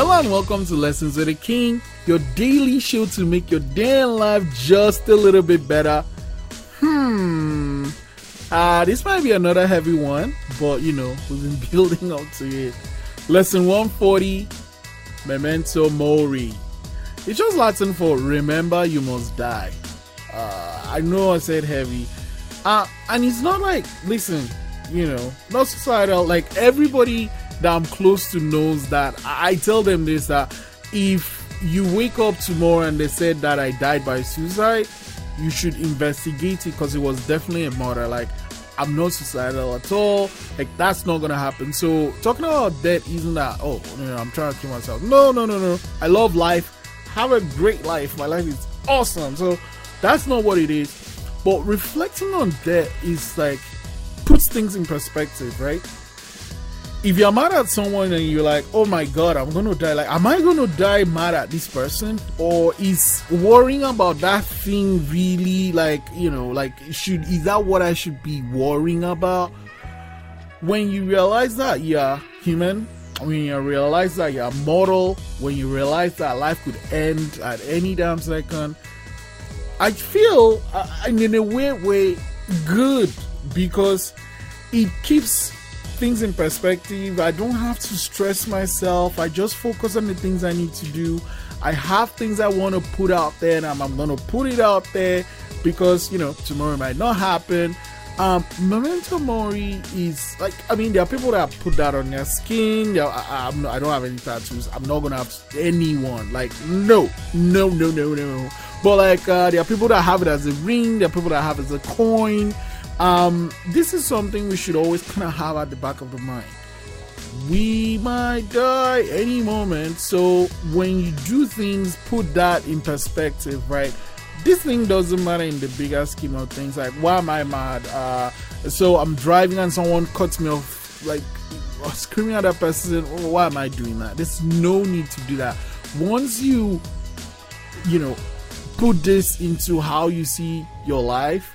Hello and welcome to Lessons with a King, your daily show to make your day in life just a little bit better. Hmm. Uh, this might be another heavy one, but you know, we've been building up to it. Lesson 140 Memento Mori. It's just Latin for remember you must die. Uh, I know I said heavy. Uh, and it's not like, listen, you know, not societal. Like everybody that I'm close to knows that I tell them this that if you wake up tomorrow and they said that I died by suicide, you should investigate it because it was definitely a murder. Like I'm not suicidal at all. Like that's not gonna happen. So talking about death isn't that oh know, I'm trying to kill myself. No, no, no, no. I love life. Have a great life. My life is awesome. So that's not what it is. But reflecting on death is like puts things in perspective, right? If you're mad at someone and you're like, oh my god, I'm gonna die, like, am I gonna die mad at this person? Or is worrying about that thing really like, you know, like, should is that what I should be worrying about? When you realize that you're human, when you realize that you're mortal, when you realize that life could end at any damn second, I feel, uh, in a weird way, good because it keeps things in perspective. I don't have to stress myself. I just focus on the things I need to do. I have things I want to put out there, and I'm, I'm going to put it out there because you know tomorrow might not happen. Um, memento mori is like I mean there are people that put that on their skin. I, I don't have any tattoos. I'm not gonna have anyone. Like no, no, no, no, no. But like uh, there are people that have it as a ring. There are people that have it as a coin. Um, this is something we should always kind of have at the back of the mind. We might die any moment, so when you do things, put that in perspective, right? This thing doesn't matter in the bigger scheme of things. Like, why am I mad? Uh, so I'm driving and someone cuts me off, like screaming at that person. Oh, why am I doing that? There's no need to do that. Once you, you know, put this into how you see your life,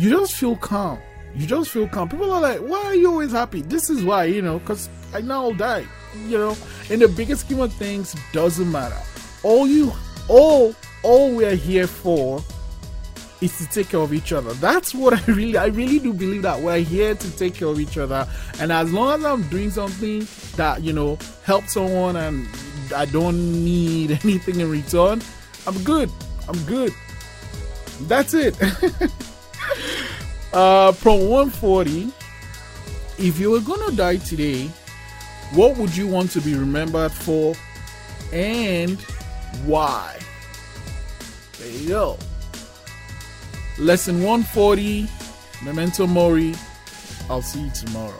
you just feel calm. You just feel calm. People are like, why are you always happy? This is why, you know, because I now will die. You know, in the biggest scheme of things, doesn't matter. All you, all, all we're here for is to take care of each other. That's what I really, I really do believe that we're here to take care of each other. And as long as I'm doing something that, you know, helps someone and I don't need anything in return, I'm good. I'm good. That's it. uh, from 140, if you were gonna die today, what would you want to be remembered for and why? There you go. Lesson 140, Memento Mori. I'll see you tomorrow.